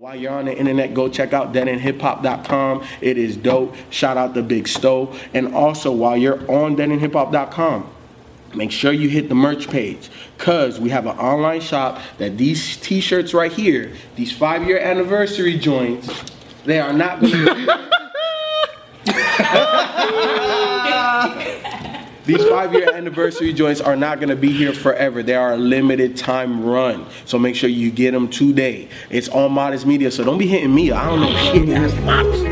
While you're on the internet, go check out deadendhiphop.com. It is dope. Shout out to Big Stowe. And also, while you're on deadendhiphop.com, make sure you hit the merch page because we have an online shop that these t-shirts right here, these five-year anniversary joints, they are not going to These five year anniversary joints are not going to be here forever. They are a limited time run. So make sure you get them today. It's on Modest Media, so don't be hitting me. I don't know shit. That's Modest.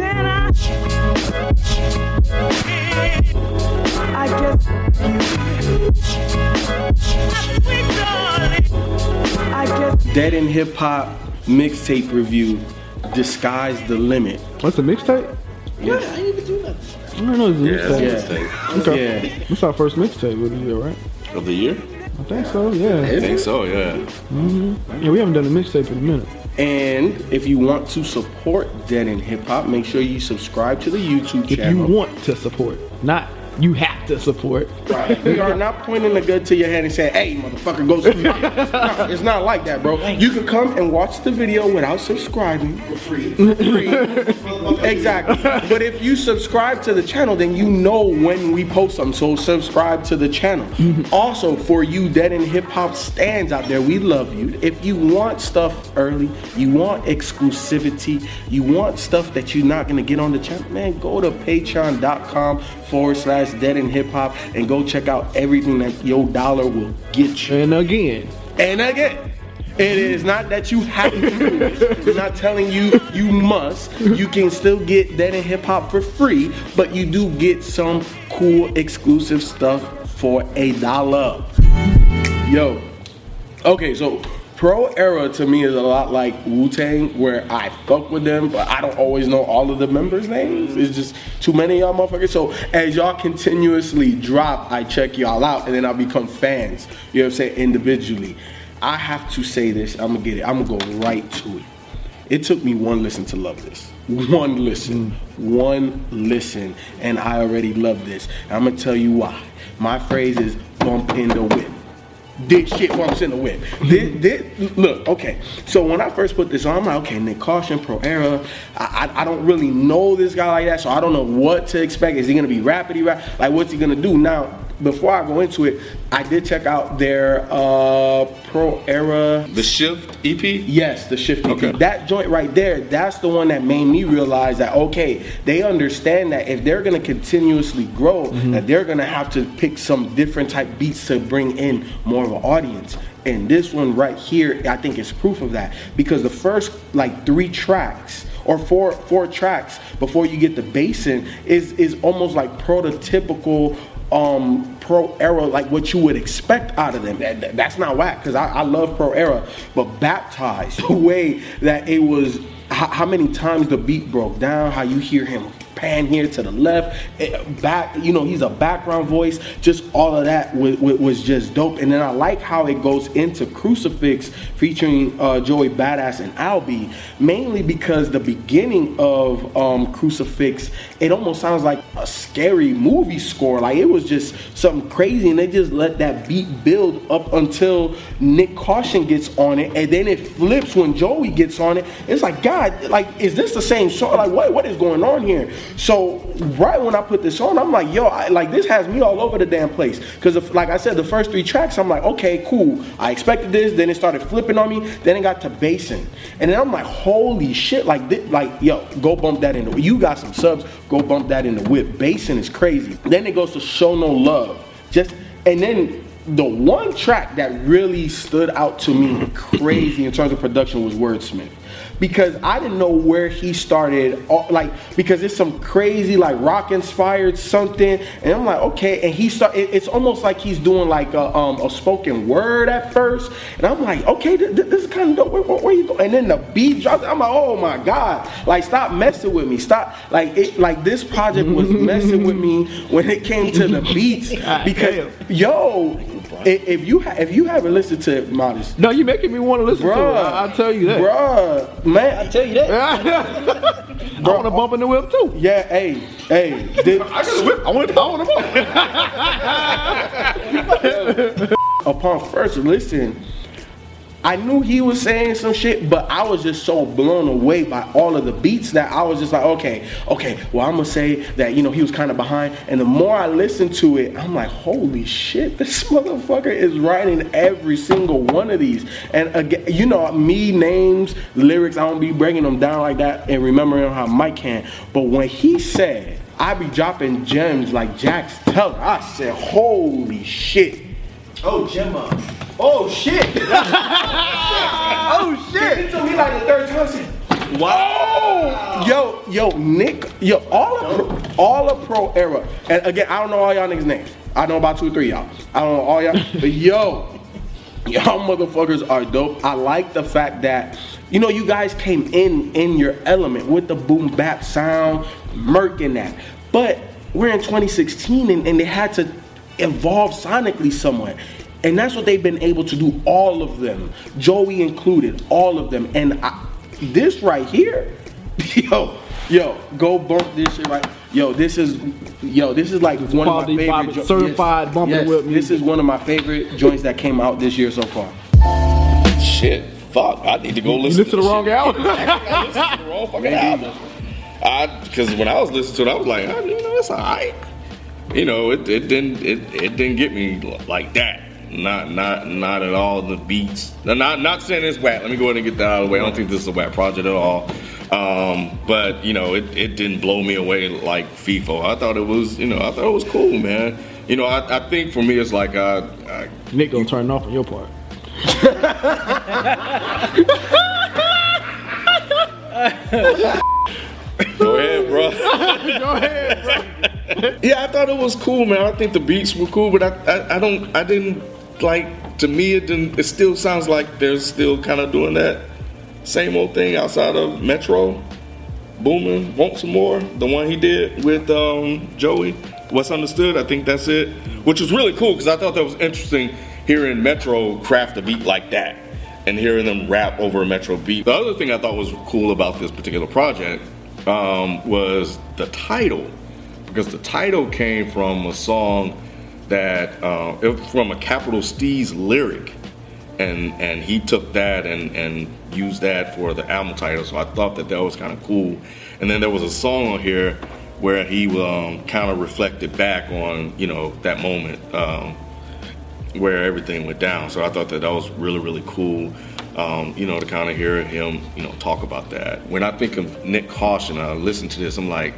Dead End Hip Hop mixtape review, Disguise the Limit. What's a mixtape? Yes. I don't know. It's a mixtape. Yeah. Okay. Yeah. This our first mixtape of the year, right? Of the year? I think so. Yeah. I think so, yeah. Mm-hmm. Yeah, we haven't done a mixtape in a minute. And if you want to support Dead End Hip Hop, make sure you subscribe to the YouTube channel. If you want to support, not you have to support. Right. We are not pointing the gun to your head and saying, hey, motherfucker, go subscribe. no, it's not like that, bro. You can come and watch the video without subscribing. For free. For free. Exactly. But if you subscribe to the channel, then you know when we post them. So subscribe to the channel. Mm-hmm. Also, for you Dead End Hip Hop stands out there, we love you. If you want stuff early, you want exclusivity, you want stuff that you're not going to get on the channel, man, go to patreon.com forward slash dead end hip hop and go check out everything that your dollar will get you. And again, And again, it is not that you have to. We're not telling you you must. You can still get that in Hip Hop for free, but you do get some cool exclusive stuff for a dollar. Yo. Okay, so Pro Era to me is a lot like Wu Tang, where I fuck with them, but I don't always know all of the members' names. It's just too many y'all motherfuckers. So as y'all continuously drop, I check y'all out, and then I become fans. You know what I'm saying? Individually. I have to say this. I'm gonna get it. I'm gonna go right to it. It took me one listen to love this. One listen. One listen. And I already love this. I'm gonna tell you why. My phrase is bump in the whip. This shit bumps in the whip. This, this, look, okay. So when I first put this on, I'm like, okay, Nyck Caution, Pro Era. I, I, I don't really know this guy like that, so I don't know what to expect. Is he gonna be rapidy rap? Like, what's he gonna do? Now, before I go into it, I did check out their uh, Pro Era The Shift EP? Yes, the shift EP. Okay. That joint right there, that's the one that made me realize that okay, they understand that if they're gonna continuously grow, that they're gonna have to pick some different type beats to bring in more of an audience. And this one right here, I think is proof of that. Because the first like three tracks or four four tracks before you get the bass in is is almost like prototypical um pro era like what you would expect out of them. That, that- that's not whack because I, I love pro era but baptized the way that it was how, how many times the beat broke down how you hear him pan here to the left eh, back you know he's a background voice just all of that was, was just dope. And then i like how it goes into crucifix featuring uh, joey badass and albie mainly because the beginning of um, crucifix it almost sounds like a scary movie score. Like it was just something crazy and they just let that beat build up until nyck caution gets on it and then it flips when joey gets on it. It's like god like is this the same song? Like what, what is going on here So right when I put this on, I'm like, yo, I, like this has me all over the damn place. Because like I said, the first three tracks, I'm like, okay, cool. I expected this. Then it started flipping on me. Then it got to bassing, and then I'm like, holy shit, like thi- like yo, go bump that in the. You got some subs, go bump that in the whip. Bassing is crazy. Then it goes to show no love. Just and then the one track that really stood out to me crazy in terms of production was Wordsmith. Because I didn't know where he started, like because it's some crazy like rock inspired something, and I'm like okay, and he start. It's almost like he's doing like a, um, a spoken word at first, and I'm like okay, th- th- this is kind of dope. Where, where, where you go? And then the beat drops. I'm like oh my god, like stop messing with me, stop. Like it, like this project was messing with me when it came to the beats because yo, if you ha- if you haven't listened to Modest. No, you making me want to listen to it. Bruh, I, will tell you that. Bruh, man, I tell you that. I want to bump in the whip too. Yeah, hey, hey. Did, I got a whip. I want to. I want to bump. upon first listen, I knew he was saying some shit, but I was just so blown away by all of the beats that I was just like, okay, okay, well, I'm gonna say that, you know, he was kind of behind. And the more I listened to it, I'm like, holy shit, this motherfucker is writing every single one of these. And again, you know, me, names, lyrics, I don't be breaking them down like that and remembering how Mike can. But when he said, I be dropping gems like Jax Teller, I said, holy shit. Oh, Gemma. Oh, shit. Oh shit! It took me like the third time. Said, Wow! Oh! Yo, yo, Nyck, yo, all of pro, all of pro era, and again, I don't know all y'all niggas' names. I know about two or three y'all. I don't know all y'all, but yo, y'all motherfuckers are dope. I like the fact that you know you guys came in in your element with the boom bap sound, murking that. But we're in 2016 and, and they had to evolve sonically somewhat. And that's what they've been able to do, all of them, Joey included, all of them. And I, this right here, yo, yo, go bump this shit right. Yo, this is, yo, this is like one of my favorite. jo- certified bump and whip This is one of my favorite joints that came out this year so far. Shit, fuck. I need to go You listen. listen to the wrong album. I listened to the wrong fucking album. I because when I was listening to it, I was like, oh, you know, it's alright. You know, it, it didn't it, it didn't get me like that. Not not not at all. The beats. Not not saying it's whack. Let me go ahead and get that out of the way. I don't think this is a whack project at all. Um, but you know, it, it didn't blow me away like FIFO. I thought it was you know I thought it was cool, man. You know, I, I think for me it's like uh, I, Nick gonna turn off on your part. Go ahead, bro. Go ahead, bro. yeah, I thought it was cool, man. I think the beats were cool, but I, I, I don't, I didn't like. To me, it didn't. It still sounds like they're still kind of doing that same old thing outside of Metro. Booming, want some more? The one he did with um, Joey. What's understood? I think that's it. Which was really cool because I thought that was interesting hearing Metro craft a beat like that and hearing them rap over a Metro beat. The other thing I thought was cool about this particular project um, was the title because the title came from a song that uh, it was from a Capital Steez lyric, and and he took that and and used that for the album title. So I thought that that was kind of cool. And then there was a song on here where he um, kind of reflected back on you know that moment um, where everything went down. So I thought that that was really really cool. Um, you know, to kind of hear him, you know, talk about that. When I think of Nyck Caution, I listen to this, I'm like,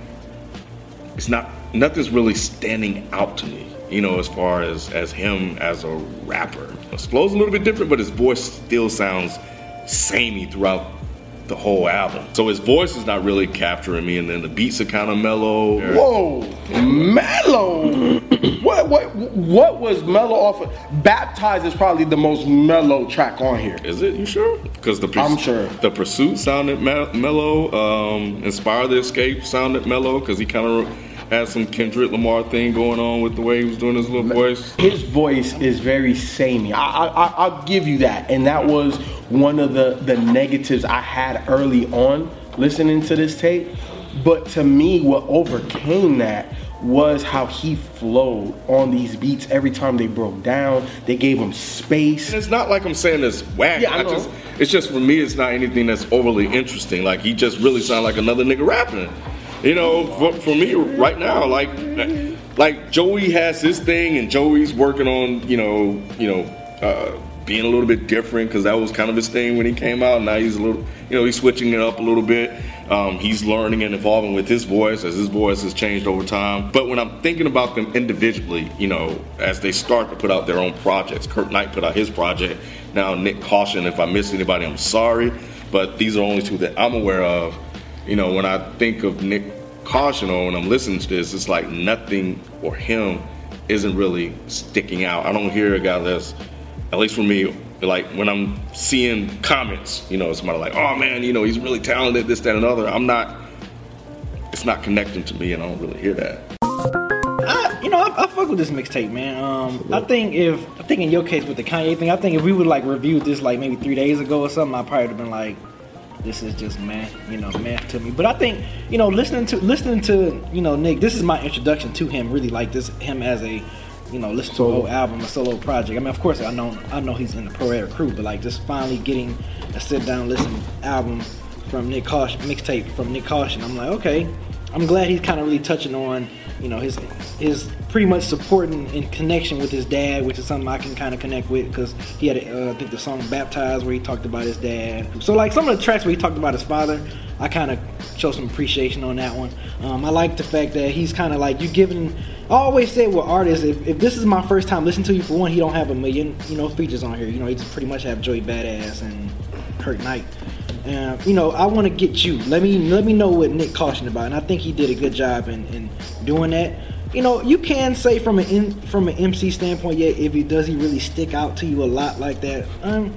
it's not nothing's really standing out to me you know as far as as him as a rapper his flow's a little bit different but his voice still sounds samey throughout the whole album so his voice is not really capturing me and then the beats are kind of mellow Whoa, mellow. what what what was mellow off of? Baptized is probably the most mellow track on here. is it you sure because the I'm sure. the pursuit sounded me- mellow um inspire the escape sounded mellow because he kind of had some kendrick lamar thing going on with the way he was doing his little voice His voice is very samey. I, I, I- I'll give you that, and that was one of the the negatives I had early on listening to this tape. But to me, what overcame that was how he flowed on these beats every time they broke down. They gave him space. And it's not like I'm saying it's whack. Yeah, I know. just, it's just for me, it's not anything that's overly interesting. Like he just really sounded like another nigga rapping. You know, for, for me right now, like like Joey has his thing, and Joey's working on you know you know uh, being a little bit different because that was kind of his thing when he came out. Now he's a little you know he's switching it up a little bit. Um, he's learning and evolving with his voice as his voice has changed over time. But when I'm thinking about them individually, you know, as they start to put out their own projects, Kirk Knight put out his project. Now Nyck Caution, if I missed anybody, I'm sorry, but these are only two that I'm aware of you know, when I think of Nyck Caution or when I'm listening to this, it's like nothing or him isn't really sticking out. I don't hear a guy that's, at least for me, like when I'm seeing comments, you know, somebody like, oh man, you know, he's really talented, this, that, and other. I'm not, it's not connecting to me and I don't really hear that. I, you know, I, I fuck with this mixtape, man. Um, I think if I think in your case with the Kanye thing, I think if we would like reviewed this like maybe three days ago or something, I probably would have been like, this is just math, you know, math to me. But I think, you know, listening to listening to, you know, Nyck, this is my introduction to him. Really like this him as a, you know, listen to a whole album, a solo project. I mean, of course, I know I know he's in the Pro Era crew, but like just finally getting a sit down listen album from Nyck Caution, mixtape from Nyck Caution. I'm like, okay, I'm glad he's kind of really touching on, you know, his his pretty much supporting and connection with his dad, which is something I can kind of connect with because he had, uh, I think, the song "Baptized" where he talked about his dad. So like some of the tracks where he talked about his father, I kind of show some appreciation on that one. Um, I like the fact that he's kind of like you giving. I always say with artists, if, if this is my first time listening to you, for one, he don't have a million, you know, features on here. You know, he pretty much have Joey Badass and Kirk Knight. And you know, I want to get you. Let me let me know what Nyck cautioned about, and I think he did a good job in, in doing that. You know, you can say from an from an MC standpoint, yeah, if he does he really stick out to you a lot like that? Um,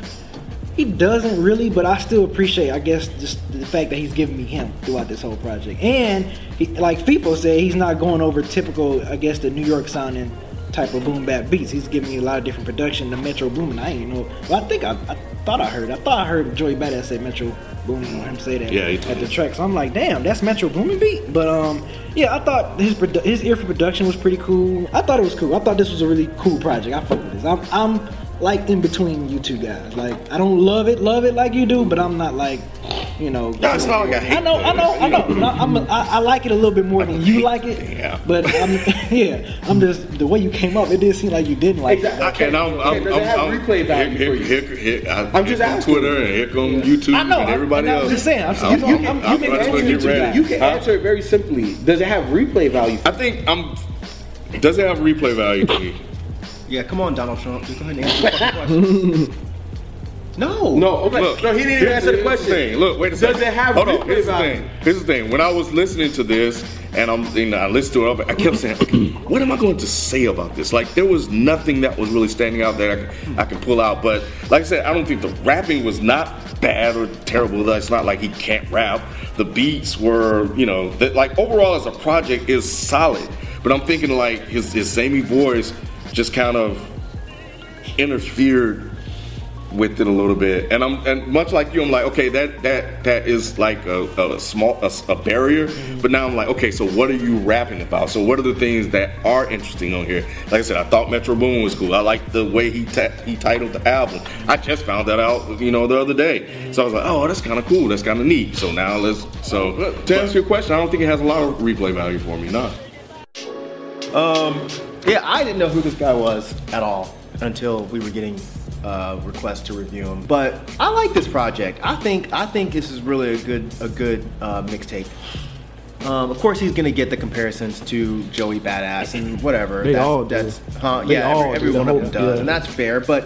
he doesn't really, but I still appreciate, I guess, just the fact that he's giving me him throughout this whole project. And he, like FIFO said, he's not going over typical, I guess, the New York sounding type of boom bap beats. He's giving me a lot of different production. The Metro Boomin, I ain't know. Well, I think I, I thought I heard. I thought I heard Joey Badass say Metro Boomin or him say that Yeah, at the track. So I'm like, damn, that's Metro Boomin beat. But um, yeah, I thought his produ- his ear for production was pretty cool. I thought it was cool. I thought this was a really cool project. I fuck with this. I'm, I'm like in between you two guys. Like I don't love it, love it like you do, but I'm not like, you know. No, it's not like I hate I know, I know, I know. No, I'm a, I, I like it a little bit more than you like it. Yeah. But I'm, yeah, I'm just the way you came up. It did seem like you didn't like Exactly. it. Okay, and I'm, I'm, does it have I'm, replay value here, for here, you? here, here, I, I'm just here come asking. Twitter and here come YouTube I know, and everybody I'm- I'm else. just saying, I'm- I'm, you I'm, can- I'm, you I'm can trying answer to it get to ready. that. You can Huh? answer it very simply. Does it have replay value? I think I'm. Does it have replay value to me? Yeah, come on, Donald Trump. Just go ahead and answer the fucking question. no. No, okay. Look, no, he didn't even answer the here's question. thing. Look, wait a Does second. it have Hold on. replay Here's the value? thing. Here's the thing. When I was listening to this, and I'm, you know, I listened to it, I kept saying, okay, what am I going to say about this? Like, there was nothing that was really standing out that I can, I can pull out. But like I said, I don't think the rapping was not bad or terrible. It's not like he can't rap. The beats were, you know, that like overall as a project is solid. But I'm thinking like his his samey voice just kind of interfered with it a little bit, and I'm and much like you, I'm like, okay, that that that is like a, a small a, a barrier, but now I'm like, okay, so what are you rapping about? So what are the things that are interesting on here? Like I said, I thought Metro Boom was cool. I like the way he ta- he titled the album. I just found that out, you know, the other day. So I was like, oh, that's kind of cool. That's kind of neat. So now let's. So to answer your question, I don't think it has a lot of replay value for me. Nah. Um, yeah, I didn't know who this guy was at all until we were getting uh, requests to review him. But I like this project. I think I think this is really a good a good uh, mixtape. Um, of course, he's gonna get the comparisons to Joey Badass and whatever. They That's- all do. that's huh, They yeah, every, every do. one of them does, yeah. and that's fair. But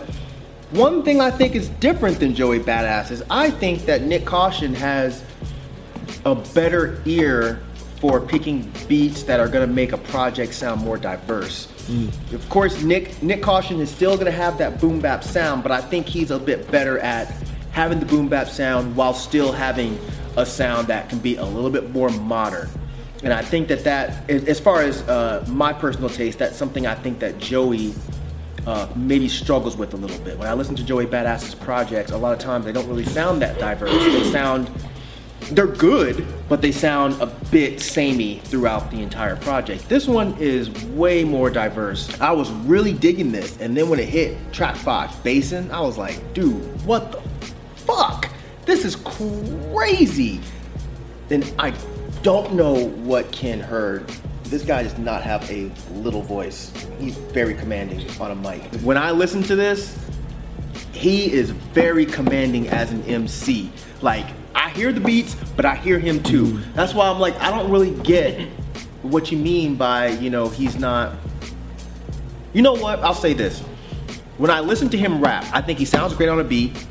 one thing I think is different than Joey Badass is I think that Nyck Caution has a better ear for picking beats that are to make a project sound more diverse. Of course, Nyck Nyck Caution is still to have that boom bap sound, but I think he's a bit better at having the boom bap sound while still having a sound that can be a little bit more modern. And I think that that, as far as uh, my personal taste, that's something I think that Joey uh, maybe struggles with a little bit. When I listen to Joey Badass's projects, a lot of times they don't really sound that diverse. They sound, they're good, but they sound a bit samey throughout the entire project. This one is way more diverse. I was really digging this, and then when it hit track five, Basin, I was like, dude, what the fuck? This is crazy. And I don't know what Ken heard. This guy does not have a little voice. He's very commanding on a mic. When I listen to this, he is very commanding as an MC. Like, I hear the beats, but I hear him too. That's why I'm like, I don't really get what you mean by, you know, he's not. You know what? I'll say this. When I listen to him rap, I think he sounds great on a beat.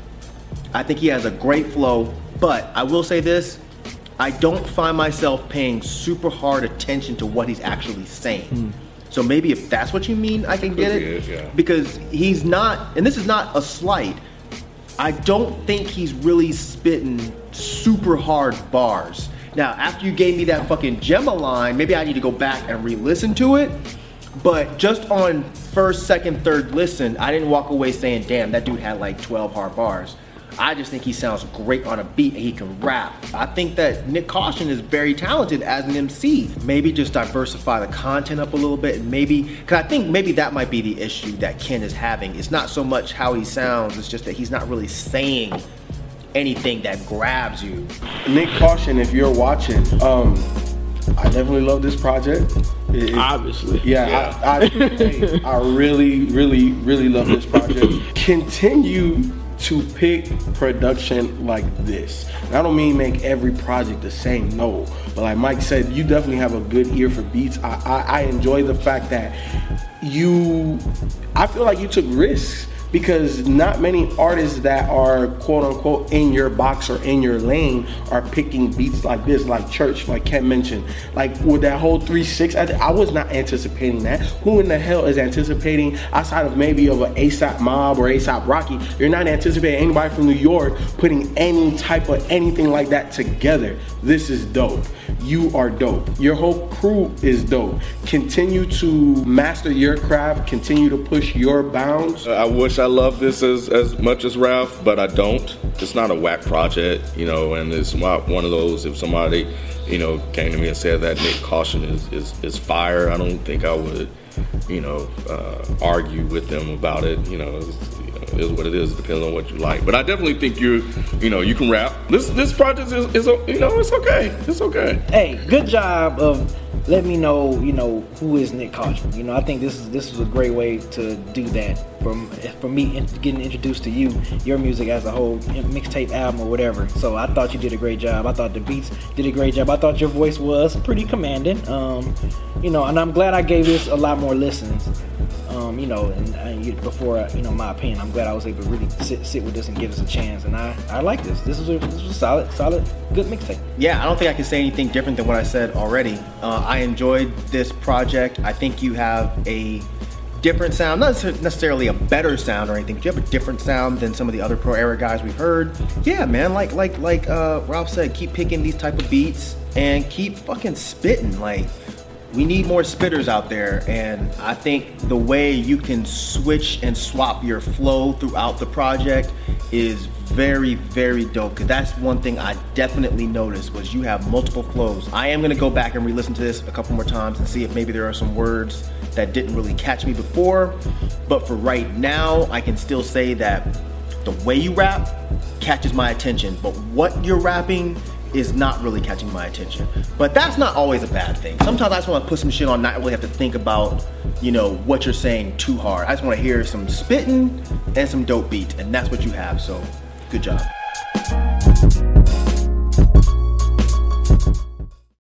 I think he has a great flow, but I will say this. I don't find myself paying super hard attention to what he's actually saying. Hmm. So maybe if that's what you mean, I can get it, yeah. Because he's not, and this is not a slight. I don't think he's really spitting super hard bars. Now, after you gave me that fucking Gemma line, maybe I need to go back and re-listen to it. But just on first, second, third listen, I didn't walk away saying, damn, that dude had like 12 hard bars. I just think he sounds great on a beat and he can rap. I think that Nyck Caution is very talented as an MC. Maybe just diversify the content up a little bit and maybe, because I think maybe that might be the issue that Ken is having. It's not so much how he sounds, it's just that he's not really saying anything that grabs you. Nyck Caution, if you're watching, um, I definitely love this project. It- it- Obviously. Yeah, I, I, I really, really, really love this project. Continue to pick production like this. And I don't mean make every project the same, no. But like Mike said, you definitely have a good ear for beats. I, I, I enjoy the fact that you, I feel like you took risks because not many artists that are quote unquote in your box or in your lane are picking beats like this, like Church, like Ken mentioned. Like with that whole 3 6, I, I was not anticipating that. Who in the hell is anticipating outside of maybe of an ASAP Mob or ASAP Rocky? You're not anticipating anybody from New York putting any type of anything like that together. This is dope. You are dope. Your whole crew is dope. Continue to master your craft, continue to push your bounds. I wish I loved this as, as much as Ralph, but I don't. It's not a whack project, you know, and it's not one of those. If somebody, you know, came to me and said that Nyck Caution is, is, is fire, I don't think I would, you know, uh, argue with them about it. You know, it is what it is. Depends on what you like. But I definitely think you, you know, you can rap. This this project is, is you know, it's okay. It's okay. Hey, good job of letting me know, you know, who is Nyck Caution. You know, I think this is this is a great way to do that from for me getting introduced to you, your music as a whole mixtape album or whatever. So I thought you did a great job. I thought the beats did a great job. I thought your voice was pretty commanding. Um, you know, and I'm glad I gave this a lot more listens. Um, you know, and, and before you know my opinion, I'm glad I was able to really sit, sit with this and give us a chance. And I, I like this. This is a this was a solid, solid, good mixtape. Yeah, I don't think I can say anything different than what I said already. Uh, I enjoyed this project. I think you have a different sound, not necessarily a better sound or anything, but you have a different sound than some of the other pro era guys we've heard. Yeah, man, like like like uh, Ralph said, keep picking these type of beats and keep fucking spitting. Like we need more spitters out there, and I think the way you can switch and swap your flow throughout the project is very, very dope. That's one thing I definitely noticed was you have multiple flows. I am gonna go back and re-listen to this a couple more times and see if maybe there are some words that didn't really catch me before. But for right now, I can still say that the way you rap catches my attention, but what you're rapping is not really catching my attention. But that's not always a bad thing. Sometimes I just want to put some shit on, not really have to think about, you know, what you're saying too hard. I just want to hear some spitting and some dope beats, and that's what you have. So, good job.